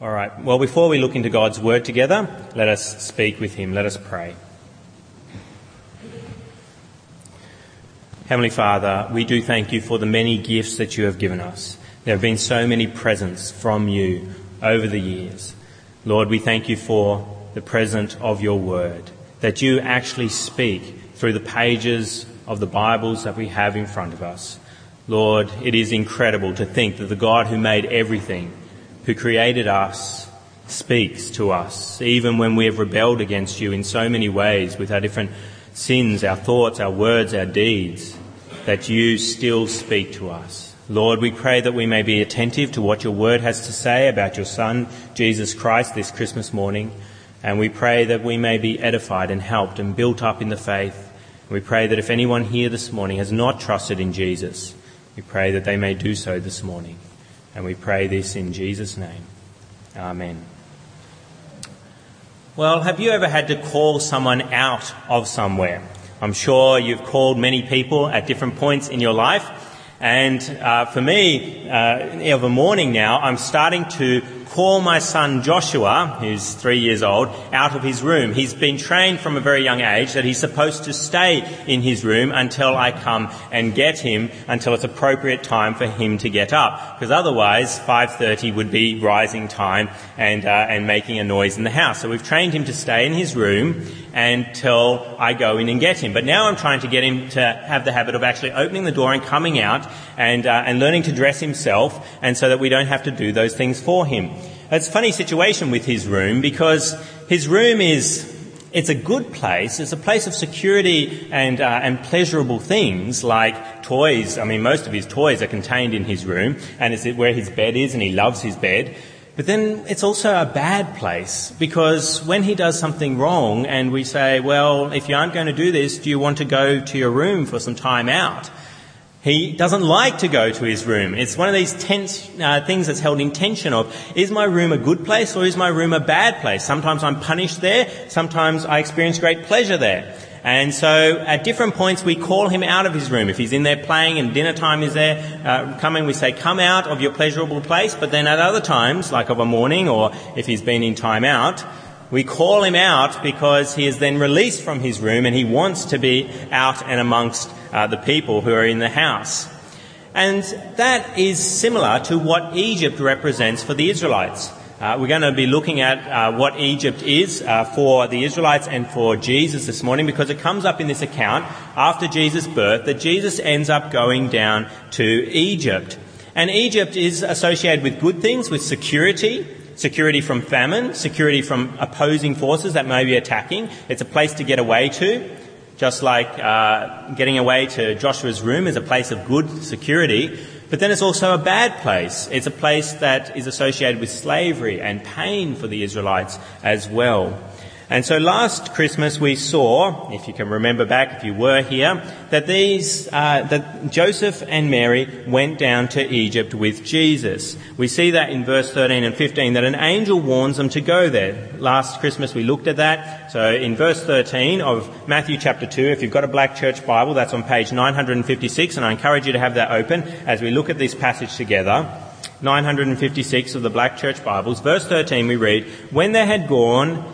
All right. Well, before we look into God's Word together, let us speak with Him. Let us pray. Heavenly Father, we do thank you for the many gifts that you have given us. There have been so many presents from you over the years. Lord, we thank you for the present of your Word, that you actually speak through the pages of the Bibles that we have in front of us. Lord, it is incredible to think that the God who made everything, who created us, speaks to us, even when we have rebelled against you in so many ways with our different sins, our thoughts, our words, our deeds, that you still speak to us. Lord, we pray that we may be attentive to what your word has to say about your Son, Jesus Christ, this Christmas morning. And we pray that we may be edified and helped and built up in the faith. We pray that if anyone here this morning has not trusted in Jesus, we pray that they may do so this morning. And we pray this in Jesus' name. Amen. Well, have you ever had to call someone out of somewhere? I'm sure you've called many people at different points in your life. And uh, for me, uh, a morning now, I'm starting to call my son Joshua, who's three years old, out of his room. He's been trained from a very young age that he's supposed to stay in his room until I come and get him, until it's appropriate time for him to get up. Because otherwise, 5.30 would be rising time and, uh, and making a noise in the house. So we've trained him to stay in his room until I go in and get him. But now I'm trying to get him to have the habit of actually opening the door and coming out and, uh, and learning to dress himself and so that we don't have to do those things for him. It's a funny situation with his room because his room is, it's a good place. It's a place of security and, uh, and pleasurable things like toys. I mean, most of his toys are contained in his room and it's where his bed is and he loves his bed. But then it's also a bad place because when he does something wrong and we say, well, if you aren't going to do this, do you want to go to your room for some time out? He doesn't like to go to his room. It's one of these tense uh, things that's held in tension of, is my room a good place or is my room a bad place? Sometimes I'm punished there. Sometimes I experience great pleasure there. And so at different points we call him out of his room. If he's in there playing and dinner time is there uh, coming, we say, come out of your pleasurable place. But then at other times, like of a morning or if he's been in time out, we call him out because he is then released from his room and he wants to be out and amongst uh, the people who are in the house. And that is similar to what Egypt represents for the Israelites. Uh, we're going to be looking at uh, what Egypt is uh, for the Israelites and for Jesus this morning because it comes up in this account after Jesus' birth that Jesus ends up going down to Egypt. And Egypt is associated with good things, with security, security from famine, security from opposing forces that may be attacking. It's a place to get away to. Just like uh, getting away to Joshua's room is a place of good security, but then it's also a bad place. It's a place that is associated with slavery and pain for the Israelites as well. And so last Christmas we saw, if you can remember back, if you were here, that these, uh, that Joseph and Mary went down to Egypt with Jesus. We see that in verse 13 and 15 that an angel warns them to go there. Last Christmas we looked at that. So in verse 13 of Matthew chapter 2, if you've got a black church Bible, that's on page 956 and I encourage you to have that open as we look at this passage together. 956 of the Black Church Bibles. Verse 13 we read, When they had gone,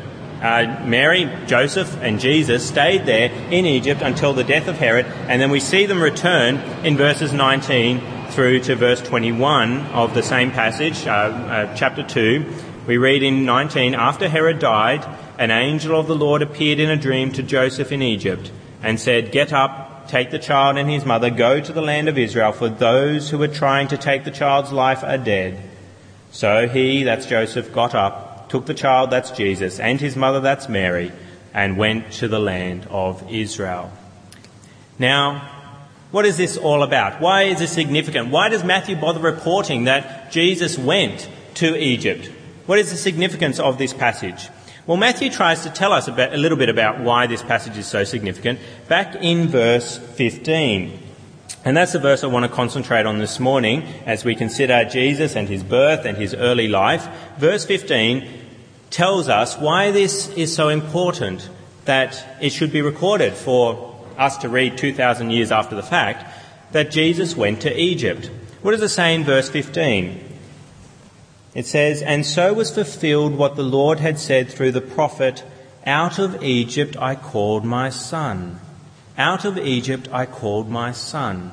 uh, Mary, Joseph, and Jesus stayed there in Egypt until the death of Herod, and then we see them return in verses 19 through to verse 21 of the same passage, uh, uh, chapter 2. We read in 19, After Herod died, an angel of the Lord appeared in a dream to Joseph in Egypt and said, Get up, take the child and his mother, go to the land of Israel, for those who are trying to take the child's life are dead. So he, that's Joseph, got up took the child, that's Jesus, and his mother, that's Mary, and went to the land of Israel. Now, what is this all about? Why is this significant? Why does Matthew bother reporting that Jesus went to Egypt? What is the significance of this passage? Well, Matthew tries to tell us a little bit about why this passage is so significant back in verse 15. And that's the verse I want to concentrate on this morning as we consider Jesus and his birth and his early life. Verse 15 tells us why this is so important that it should be recorded for us to read 2,000 years after the fact that Jesus went to Egypt. What does it say in verse 15? It says, And so was fulfilled what the Lord had said through the prophet, Out of Egypt I called my son. Out of Egypt I called my son.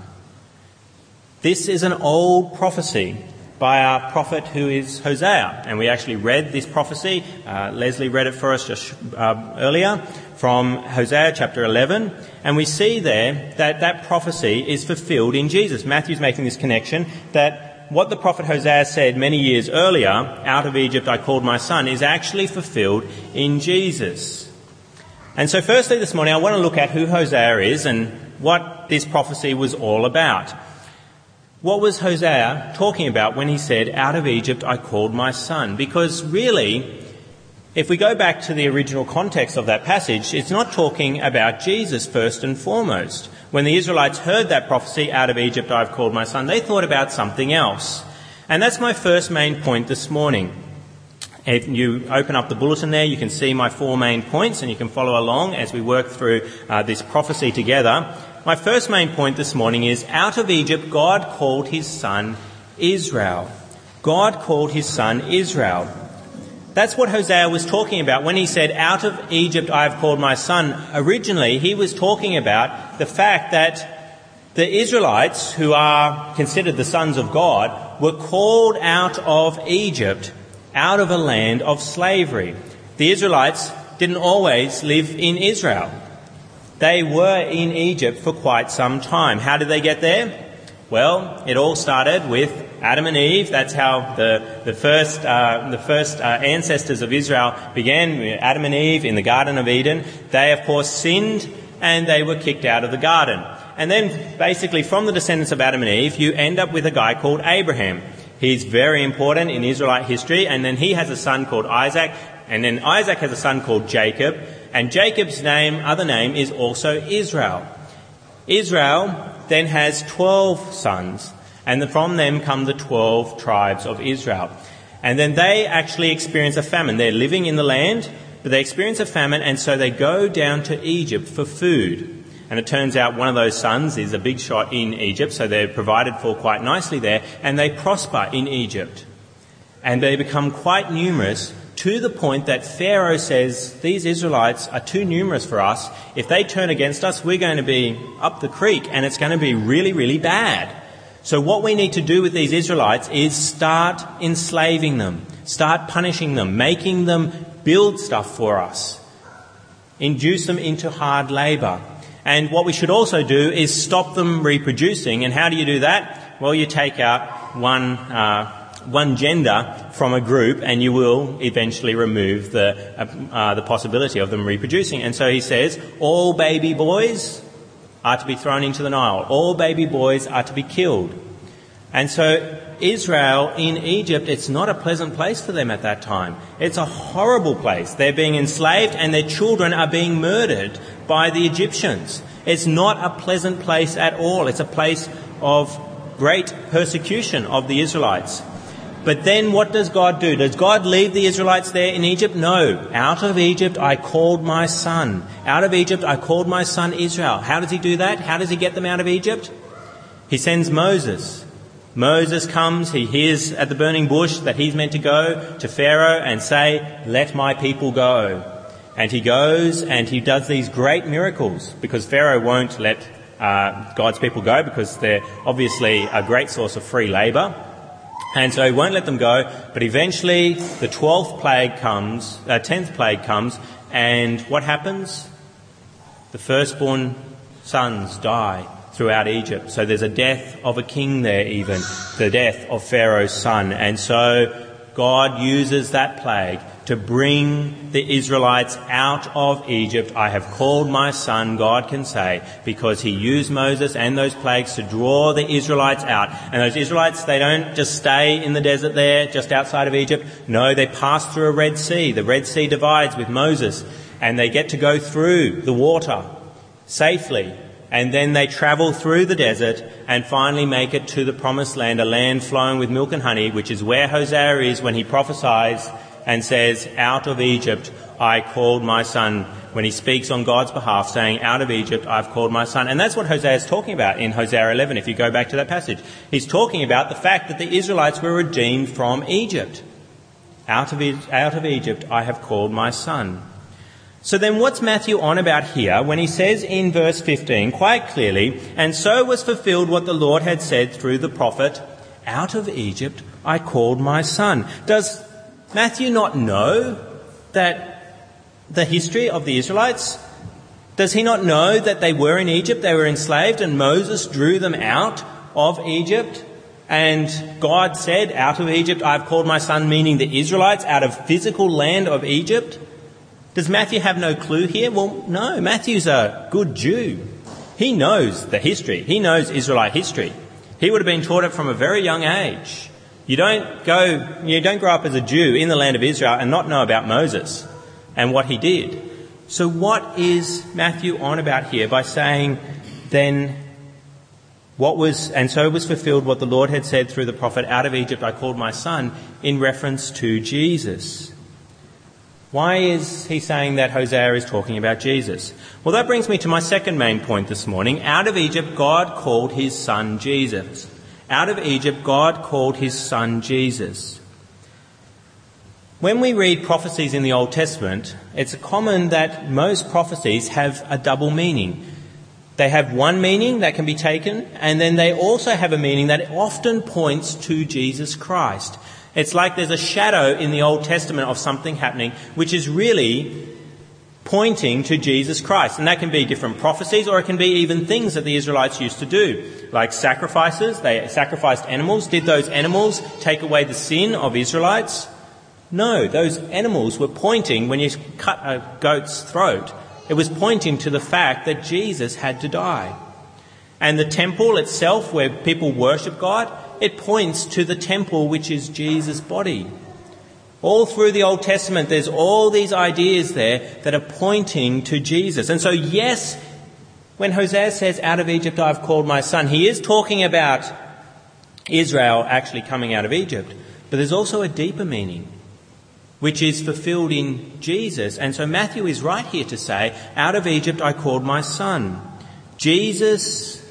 This is an old prophecy by our prophet who is Hosea. And we actually read this prophecy. Uh, Leslie read it for us just uh, earlier from Hosea chapter 11. And we see there that that prophecy is fulfilled in Jesus. Matthew's making this connection that what the prophet Hosea said many years earlier, out of Egypt I called my son, is actually fulfilled in Jesus. And so firstly this morning I want to look at who Hosea is and what this prophecy was all about. What was Hosea talking about when he said, out of Egypt I called my son? Because really, if we go back to the original context of that passage, it's not talking about Jesus first and foremost. When the Israelites heard that prophecy, out of Egypt I've called my son, they thought about something else. And that's my first main point this morning. If you open up the bulletin there, you can see my four main points and you can follow along as we work through uh, this prophecy together. My first main point this morning is out of Egypt, God called his son Israel. God called his son Israel. That's what Hosea was talking about when he said, Out of Egypt I have called my son. Originally, he was talking about the fact that the Israelites, who are considered the sons of God, were called out of Egypt, out of a land of slavery. The Israelites didn't always live in Israel. They were in Egypt for quite some time. How did they get there? Well, it all started with Adam and Eve. That's how the, the first, uh, the first uh, ancestors of Israel began. Adam and Eve in the Garden of Eden. They, of course, sinned and they were kicked out of the garden. And then, basically, from the descendants of Adam and Eve, you end up with a guy called Abraham. He's very important in Israelite history, and then he has a son called Isaac, and then Isaac has a son called Jacob, and Jacob's name, other name, is also Israel. Israel then has 12 sons, and from them come the 12 tribes of Israel. And then they actually experience a famine. They're living in the land, but they experience a famine, and so they go down to Egypt for food. And it turns out one of those sons is a big shot in Egypt, so they're provided for quite nicely there, and they prosper in Egypt. And they become quite numerous to the point that Pharaoh says, These Israelites are too numerous for us. If they turn against us, we're going to be up the creek and it's going to be really, really bad. So what we need to do with these Israelites is start enslaving them, start punishing them, making them build stuff for us, induce them into hard labour. And what we should also do is stop them reproducing. And how do you do that? Well, you take out one uh, one gender from a group and you will eventually remove the, uh, uh, the possibility of them reproducing. And so he says, all baby boys are to be thrown into the Nile. All baby boys are to be killed. And so Israel in Egypt, it's not a pleasant place for them at that time. It's a horrible place. They're being enslaved and their children are being murdered by the Egyptians. It's not a pleasant place at all. It's a place of great persecution of the Israelites. But then what does God do? Does God leave the Israelites there in Egypt? No. Out of Egypt I called my son. Out of Egypt I called my son Israel. How does he do that? How does he get them out of Egypt? He sends Moses. Moses comes, he hears at the burning bush that he's meant to go to Pharaoh and say, let my people go. And he goes and he does these great miracles because Pharaoh won't let uh, God's people go because they're obviously a great source of free labour. And so he won't let them go, but eventually the 12th plague comes, uh, 10th plague comes, and what happens? The firstborn sons die throughout Egypt. So there's a death of a king there even, the death of Pharaoh's son. And so God uses that plague to bring the Israelites out of Egypt. I have called my son, God can say, because he used Moses and those plagues to draw the Israelites out. And those Israelites, they don't just stay in the desert there, just outside of Egypt. No, they pass through a Red Sea. The Red Sea divides with Moses and they get to go through the water safely and then they travel through the desert and finally make it to the promised land, a land flowing with milk and honey, which is where Hosea is when he prophesies and says, out of Egypt I called my son, when he speaks on God's behalf, saying, out of Egypt I've called my son. And that's what Hosea is talking about in Hosea 11, if you go back to that passage. He's talking about the fact that the Israelites were redeemed from Egypt. Out of, out of Egypt I have called my son. So then what's Matthew on about here when he says in verse 15 quite clearly, and so was fulfilled what the Lord had said through the prophet, out of Egypt I called my son. Does Matthew not know that the history of the Israelites? Does he not know that they were in Egypt, they were enslaved, and Moses drew them out of Egypt? And God said, out of Egypt I've called my son, meaning the Israelites, out of physical land of Egypt. Does Matthew have no clue here? Well, no. Matthew's a good Jew. He knows the history. He knows Israelite history. He would have been taught it from a very young age. You don't go, you don't grow up as a Jew in the land of Israel and not know about Moses and what he did. So what is Matthew on about here by saying, then what was, and so was fulfilled what the Lord had said through the prophet, out of Egypt I called my son, in reference to Jesus. Why is he saying that Hosea is talking about Jesus? Well, that brings me to my second main point this morning. Out of Egypt, God called his son Jesus. Out of Egypt, God called his son Jesus. When we read prophecies in the Old Testament, it's common that most prophecies have a double meaning. They have one meaning that can be taken, and then they also have a meaning that often points to Jesus Christ. It's like there's a shadow in the Old Testament of something happening, which is really pointing to Jesus Christ. And that can be different prophecies or it can be even things that the Israelites used to do, like sacrifices. They sacrificed animals. Did those animals take away the sin of Israelites? No, those animals were pointing, when you cut a goat's throat, it was pointing to the fact that Jesus had to die. And the temple itself, where people worship God, it points to the temple which is Jesus' body. All through the Old Testament, there's all these ideas there that are pointing to Jesus. And so, yes, when Hosea says, out of Egypt I've called my son, he is talking about Israel actually coming out of Egypt. But there's also a deeper meaning, which is fulfilled in Jesus. And so Matthew is right here to say, out of Egypt I called my son. Jesus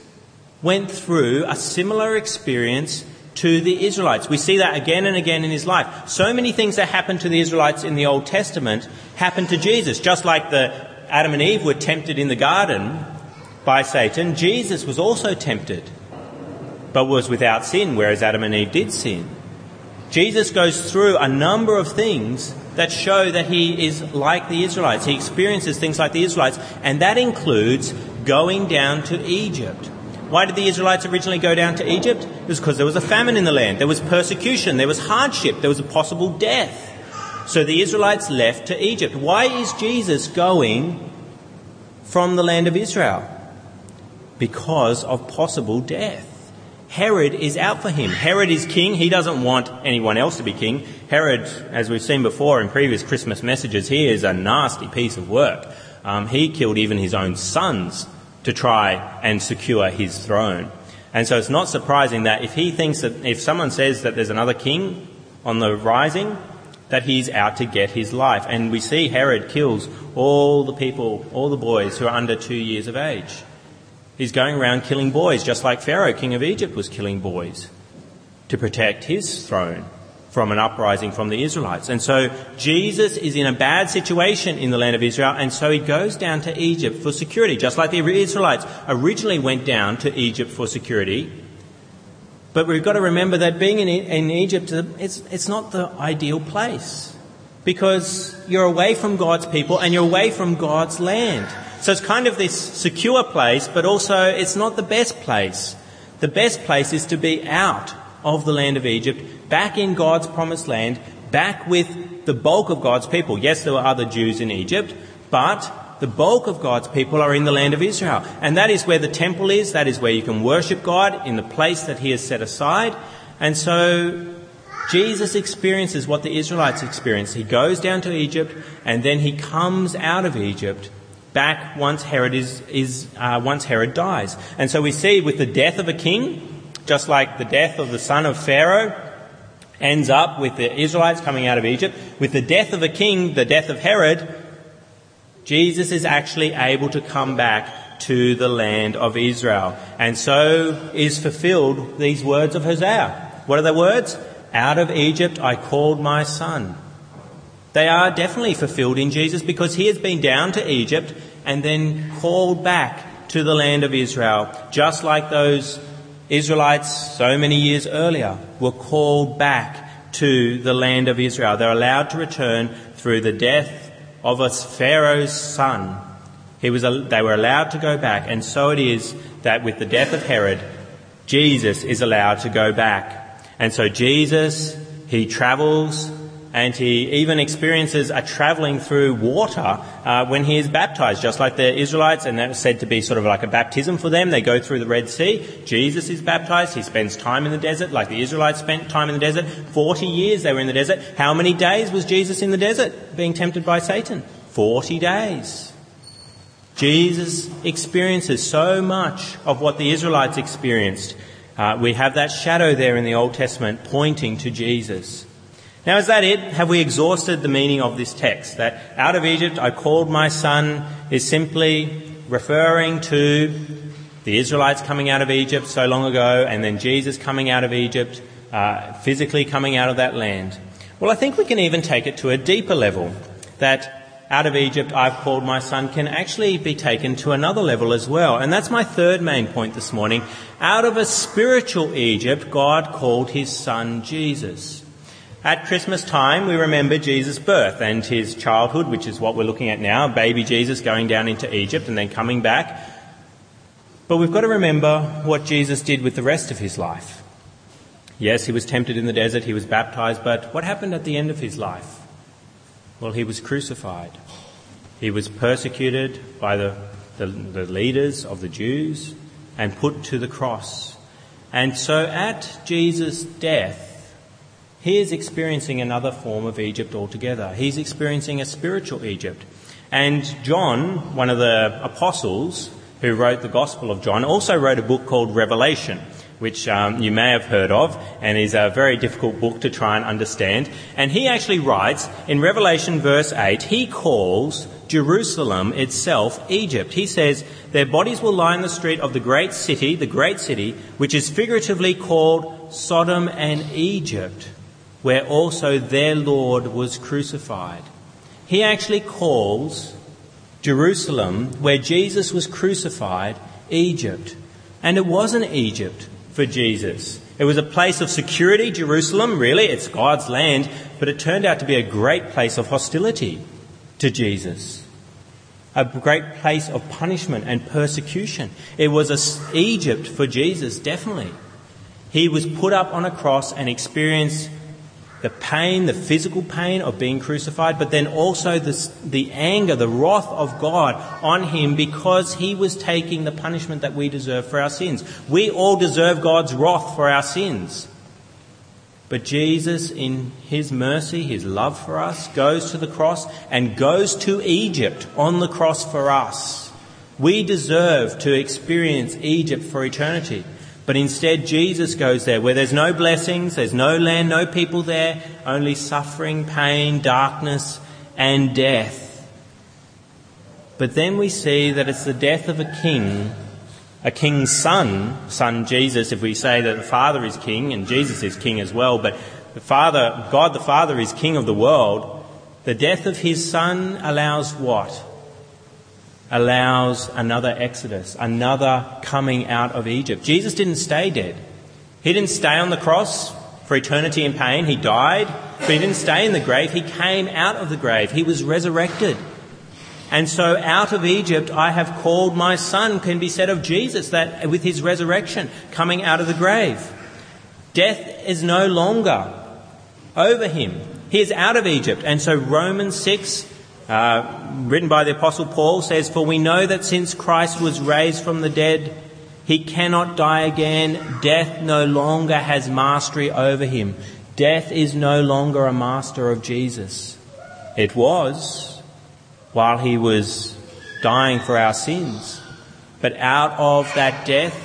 went through a similar experience to the Israelites. We see that again and again in his life. So many things that happened to the Israelites in the Old Testament happened to Jesus. Just like the Adam and Eve were tempted in the garden by Satan, Jesus was also tempted, but was without sin, whereas Adam and Eve did sin. Jesus goes through a number of things that show that he is like the Israelites. He experiences things like the Israelites, and that includes going down to Egypt. Why did the Israelites originally go down to Egypt? It was because there was a famine in the land. There was persecution. There was hardship. There was a possible death. So the Israelites left to Egypt. Why is Jesus going from the land of Israel? Because of possible death. Herod is out for him. Herod is king. He doesn't want anyone else to be king. Herod, as we've seen before in previous Christmas messages, he is a nasty piece of work. Um, he killed even his own sons to try and secure his throne. And so it's not surprising that if he thinks that if someone says that there's another king on the rising, that he's out to get his life. And we see Herod kills all the people, all the boys who are under two years of age. He's going around killing boys, just like Pharaoh, king of Egypt, was killing boys to protect his throne from an uprising from the Israelites. And so Jesus is in a bad situation in the land of Israel, and so he goes down to Egypt for security, just like the Israelites originally went down to Egypt for security. But we've got to remember that being in, in Egypt, it's, it's not the ideal place because you're away from God's people and you're away from God's land. So it's kind of this secure place, but also it's not the best place. The best place is to be out of the land of Egypt, back in God's promised land, back with the bulk of God's people. Yes, there were other Jews in Egypt, but the bulk of God's people are in the land of Israel. And that is where the temple is, that is where you can worship God in the place that He has set aside. And so Jesus experiences what the Israelites experienced. He goes down to Egypt and then he comes out of Egypt back once Herod is, is uh, once Herod dies. And so we see with the death of a king, just like the death of the son of Pharaoh ends up with the Israelites coming out of Egypt, with the death of a king, the death of Herod, Jesus is actually able to come back to the land of Israel. And so is fulfilled these words of Hosea. What are the words? Out of Egypt I called my son. They are definitely fulfilled in Jesus because he has been down to Egypt and then called back to the land of Israel, just like those Israelites so many years earlier were called back to the land of Israel. They're allowed to return through the death of a Pharaoh's son. He was, they were allowed to go back, and so it is that with the death of Herod, Jesus is allowed to go back and so Jesus, he travels and he even experiences a traveling through water uh, when he is baptized, just like the Israelites, and that was said to be sort of like a baptism for them. They go through the Red Sea. Jesus is baptized. He spends time in the desert, like the Israelites spent time in the desert. Forty years they were in the desert. How many days was Jesus in the desert being tempted by Satan? Forty days. Jesus experiences so much of what the Israelites experienced. Uh, we have that shadow there in the Old Testament pointing to Jesus. Now, is that it? Have we exhausted the meaning of this text? That out of Egypt I called my son is simply referring to the Israelites coming out of Egypt so long ago and then Jesus coming out of Egypt, uh, physically coming out of that land. Well, I think we can even take it to a deeper level. That out of Egypt I've called my son can actually be taken to another level as well. And that's my third main point this morning. Out of a spiritual Egypt, God called his son Jesus. At Christmas time, we remember Jesus' birth and his childhood, which is what we're looking at now, baby Jesus going down into Egypt and then coming back. But we've got to remember what Jesus did with the rest of his life. Yes, he was tempted in the desert, he was baptized, but what happened at the end of his life? Well, he was crucified. He was persecuted by the, the, the, leaders of the Jews and put to the cross. And so at Jesus' death, he is experiencing another form of Egypt altogether. He's experiencing a spiritual Egypt. And John, one of the apostles who wrote the Gospel of John, also wrote a book called Revelation which um, you may have heard of and is a very difficult book to try and understand. And he actually writes in Revelation verse 8, he calls Jerusalem itself Egypt. He says, Their bodies will lie in the street of the great city, the great city, which is figuratively called Sodom and Egypt, where also their Lord was crucified. He actually calls Jerusalem, where Jesus was crucified, Egypt. And it wasn't Egypt for Jesus. It was a place of security, Jerusalem, really, it's God's land, but it turned out to be a great place of hostility to Jesus. A great place of punishment and persecution. It was a, Egypt for Jesus, definitely. He was put up on a cross and experienced the pain, the physical pain of being crucified, but then also the, the anger, the wrath of God on him because he was taking the punishment that we deserve for our sins. We all deserve God's wrath for our sins. But Jesus, in his mercy, his love for us, goes to the cross and goes to Egypt on the cross for us. We deserve to experience Egypt for eternity. But instead, Jesus goes there where there's no blessings, there's no land, no people there, only suffering, pain, darkness, and death. But then we see that it's the death of a king, a king's son, son Jesus, if we say that the Father is king and Jesus is king as well, but the Father, God the Father is king of the world. The death of his son allows what? Allows another exodus, another coming out of Egypt. Jesus didn't stay dead. He didn't stay on the cross for eternity in pain. He died, but he didn't stay in the grave. He came out of the grave. He was resurrected. And so out of Egypt I have called my son, can be said of Jesus, that with his resurrection, coming out of the grave. Death is no longer over him. He is out of Egypt. And so Romans 6, uh, written by the Apostle Paul, says, For we know that since Christ was raised from the dead, he cannot die again. Death no longer has mastery over him. Death is no longer a master of Jesus. It was while he was dying for our sins. But out of that death,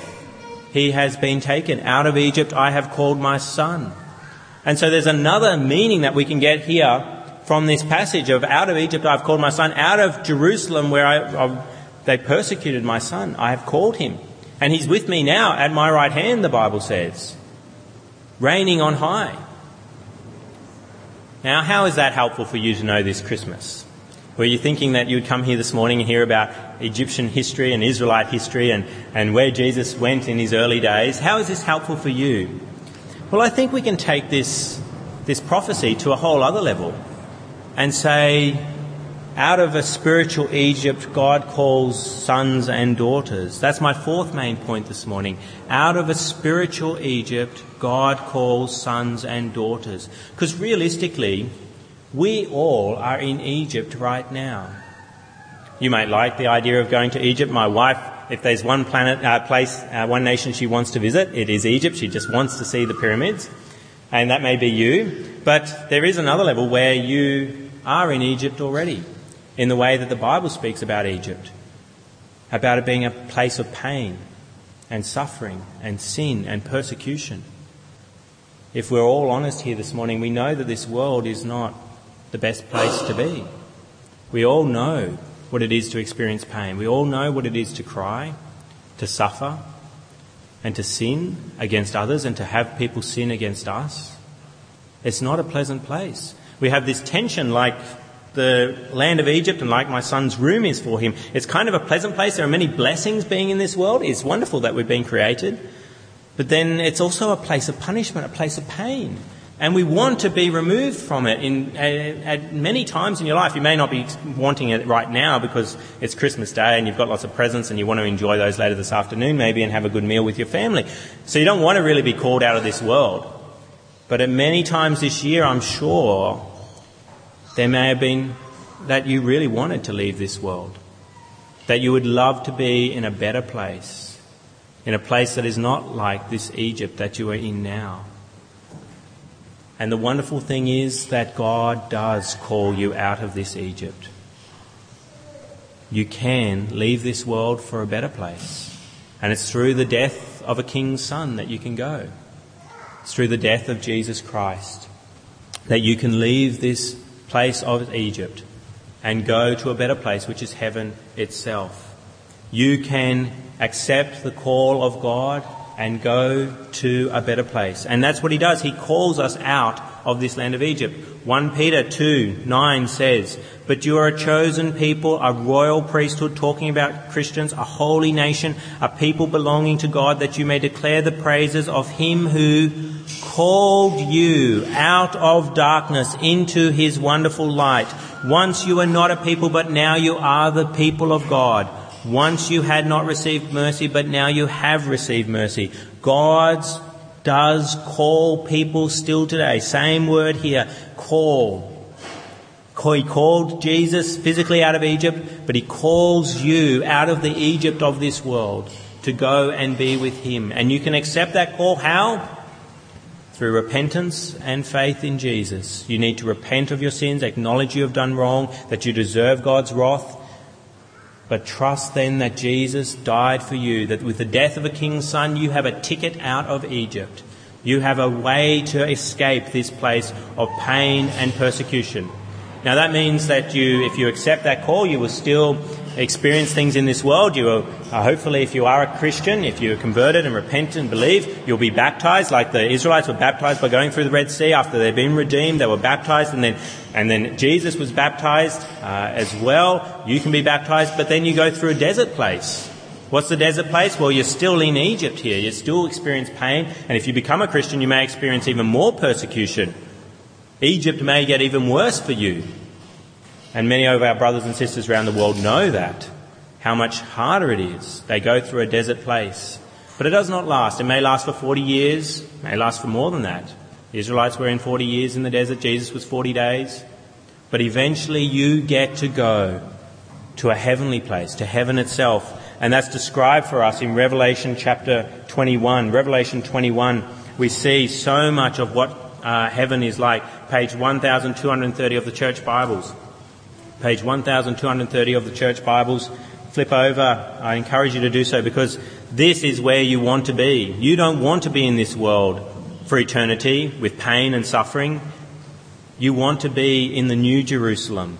he has been taken. Out of Egypt, I have called my son. And so there's another meaning that we can get here from this passage of out of Egypt I've called my son, out of Jerusalem where I, they persecuted my son, I have called him. And he's with me now at my right hand, the Bible says, reigning on high. Now, how is that helpful for you to know this Christmas? Were you thinking that you would come here this morning and hear about Egyptian history and Israelite history and, and where Jesus went in his early days? How is this helpful for you? Well, I think we can take this, this prophecy to a whole other level and say, out of a spiritual Egypt, God calls sons and daughters. That's my fourth main point this morning. Out of a spiritual Egypt, God calls sons and daughters. Because realistically, we all are in Egypt right now. You might like the idea of going to Egypt. My wife if there's one planet, uh, place, uh, one nation she wants to visit, it is Egypt. She just wants to see the pyramids. And that may be you. But there is another level where you are in Egypt already, in the way that the Bible speaks about Egypt, about it being a place of pain and suffering and sin and persecution. If we're all honest here this morning, we know that this world is not the best place to be. We all know what it is to experience pain. We all know what it is to cry, to suffer, and to sin against others and to have people sin against us. It's not a pleasant place. We have this tension like the land of Egypt and like my son's room is for him. It's kind of a pleasant place. There are many blessings being in this world. It's wonderful that we've been created. But then it's also a place of punishment, a place of pain. And we want to be removed from it in, uh, at, many times in your life. You may not be wanting it right now because it's Christmas Day and you've got lots of presents and you want to enjoy those later this afternoon maybe and have a good meal with your family. So you don't want to really be called out of this world. But at many times this year, I'm sure there may have been that you really wanted to leave this world. That you would love to be in a better place. In a place that is not like this Egypt that you are in now. And the wonderful thing is that God does call you out of this Egypt. You can leave this world for a better place. And it's through the death of a king's son that you can go. It's through the death of Jesus Christ that you can leave this place of Egypt and go to a better place, which is heaven itself. You can accept the call of God and go to a better place. And that's what he does. He calls us out of this land of Egypt. 1 Peter 2 9 says, But you are a chosen people, a royal priesthood, talking about Christians, a holy nation, a people belonging to God, that you may declare the praises of him who called you out of darkness into his wonderful light. Once you were not a people, but now you are the people of God. Once you had not received mercy, but now you have received mercy. God does call people still today. Same word here, call. He called Jesus physically out of Egypt, but he calls you out of the Egypt of this world to go and be with him. And you can accept that call. How? Through repentance and faith in Jesus. You need to repent of your sins, acknowledge you have done wrong, that you deserve God's wrath, but trust then that Jesus died for you, that with the death of a king's son, you have a ticket out of Egypt. You have a way to escape this place of pain and persecution. Now that means that you, if you accept that call, you will still experience things in this world. You will, uh, hopefully, if you are a Christian, if you are converted and repent and believe, you'll be baptized, like the Israelites were baptized by going through the Red Sea after they'd been redeemed. They were baptized, and then and then Jesus was baptized uh, as well. You can be baptized, but then you go through a desert place. What's the desert place? Well, you're still in Egypt here. You still experience pain, and if you become a Christian, you may experience even more persecution. Egypt may get even worse for you. And many of our brothers and sisters around the world know that, how much harder it is. They go through a desert place. But it does not last. It may last for 40 years, may last for more than that. The Israelites were in 40 years in the desert, Jesus was 40 days. But eventually you get to go to a heavenly place, to heaven itself. And that's described for us in Revelation chapter 21. Revelation 21, we see so much of what uh, heaven is like. Page 1230 of the church Bibles. Page 1230 of the church Bibles. Flip over. I encourage you to do so because this is where you want to be. You don't want to be in this world for eternity with pain and suffering. You want to be in the new Jerusalem,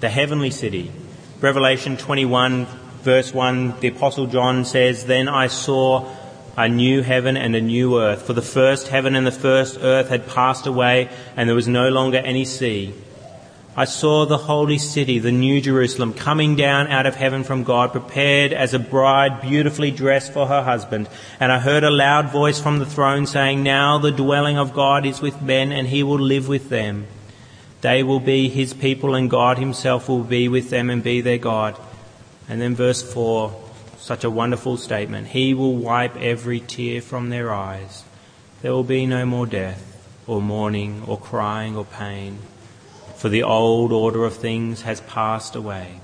the heavenly city. Revelation 21 verse 1, the apostle John says, Then I saw a new heaven and a new earth, for the first heaven and the first earth had passed away and there was no longer any sea. I saw the holy city, the new Jerusalem, coming down out of heaven from God, prepared as a bride beautifully dressed for her husband. And I heard a loud voice from the throne saying, Now the dwelling of God is with men, and he will live with them. They will be his people, and God himself will be with them and be their God. And then verse 4, such a wonderful statement. He will wipe every tear from their eyes. There will be no more death, or mourning, or crying, or pain for the old order of things has passed away.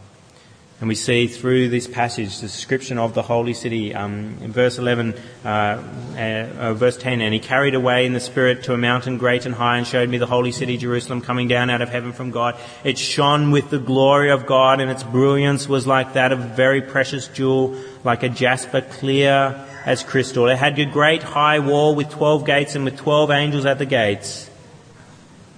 And we see through this passage the description of the holy city um, in verse 11, uh, uh, uh, verse 10, and he carried away in the spirit to a mountain great and high and showed me the holy city Jerusalem coming down out of heaven from God. It shone with the glory of God and its brilliance was like that of a very precious jewel, like a jasper clear as crystal. It had a great high wall with 12 gates and with 12 angels at the gates.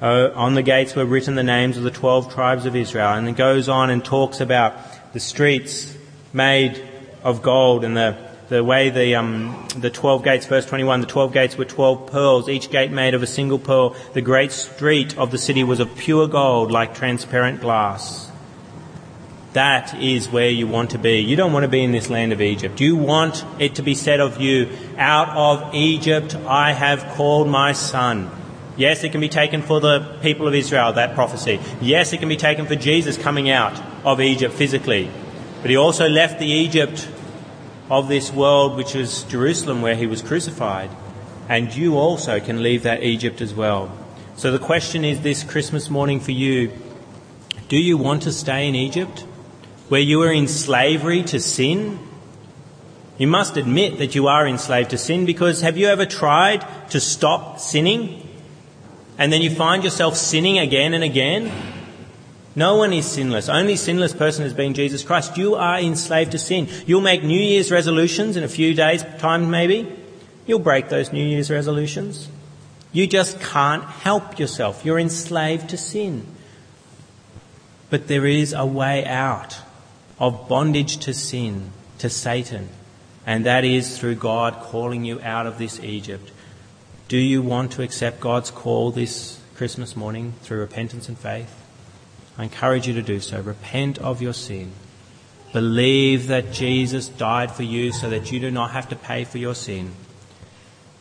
Uh, on the gates were written the names of the 12 tribes of Israel. And it goes on and talks about the streets made of gold and the, the way the, um, the 12 gates, verse 21, the 12 gates were 12 pearls, each gate made of a single pearl. The great street of the city was of pure gold like transparent glass. That is where you want to be. You don't want to be in this land of Egypt. You want it to be said of you, out of Egypt I have called my son. Yes, it can be taken for the people of Israel, that prophecy. Yes, it can be taken for Jesus coming out of Egypt physically. But he also left the Egypt of this world, which is Jerusalem, where he was crucified. And you also can leave that Egypt as well. So the question is this Christmas morning for you do you want to stay in Egypt, where you are in slavery to sin? You must admit that you are enslaved to sin because have you ever tried to stop sinning? And then you find yourself sinning again and again, no one is sinless. Only sinless person has been Jesus Christ. You are enslaved to sin. You'll make New Year's resolutions in a few days' time, maybe. You'll break those New Year's resolutions. You just can't help yourself. You're enslaved to sin. But there is a way out of bondage to sin, to Satan, and that is through God calling you out of this Egypt do you want to accept God's call this Christmas morning through repentance and faith? I encourage you to do so. Repent of your sin. Believe that Jesus died for you so that you do not have to pay for your sin.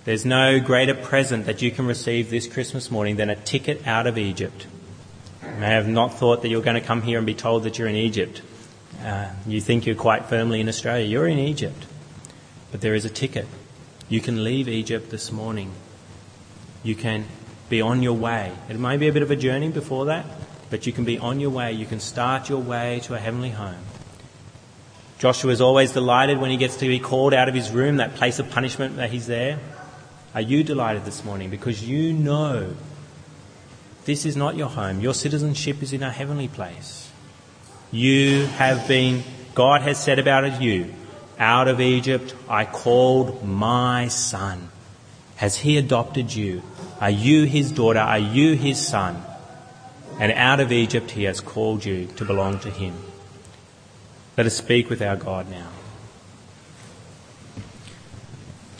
There's no greater present that you can receive this Christmas morning than a ticket out of Egypt. You may have not thought that you're going to come here and be told that you're in Egypt. Uh, you think you're quite firmly in Australia. You're in Egypt. But there is a ticket. You can leave Egypt this morning you can be on your way. It may be a bit of a journey before that, but you can be on your way. You can start your way to a heavenly home. Joshua is always delighted when he gets to be called out of his room, that place of punishment that he's there. Are you delighted this morning? Because you know this is not your home. Your citizenship is in a heavenly place. You have been, God has said about you, out of Egypt I called my son. Has he adopted you? Are you his daughter? Are you his son? And out of Egypt he has called you to belong to him. Let us speak with our God now.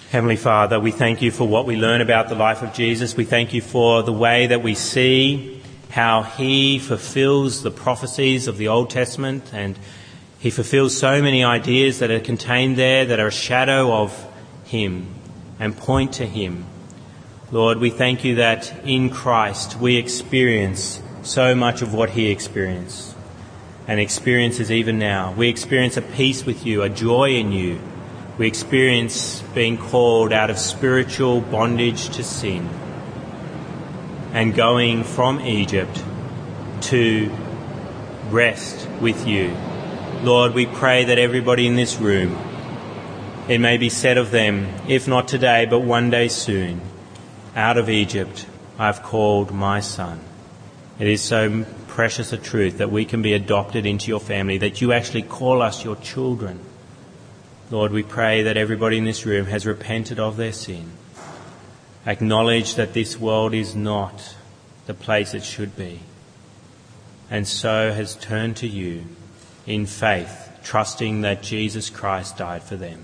Heavenly Father, we thank you for what we learn about the life of Jesus. We thank you for the way that we see how he fulfills the prophecies of the Old Testament and he fulfills so many ideas that are contained there that are a shadow of him and point to him. Lord, we thank you that in Christ we experience so much of what he experienced and experiences even now. We experience a peace with you, a joy in you. We experience being called out of spiritual bondage to sin. and going from Egypt to rest with you. Lord, we pray that everybody in this room, it may be said of them, if not today, but one day soon, out of Egypt I've called my son. It is so precious a truth that we can be adopted into your family, that you actually call us your children. Lord, we pray that everybody in this room has repented of their sin, acknowledged that this world is not the place it should be, and so has turned to you in faith, trusting that Jesus Christ died for them.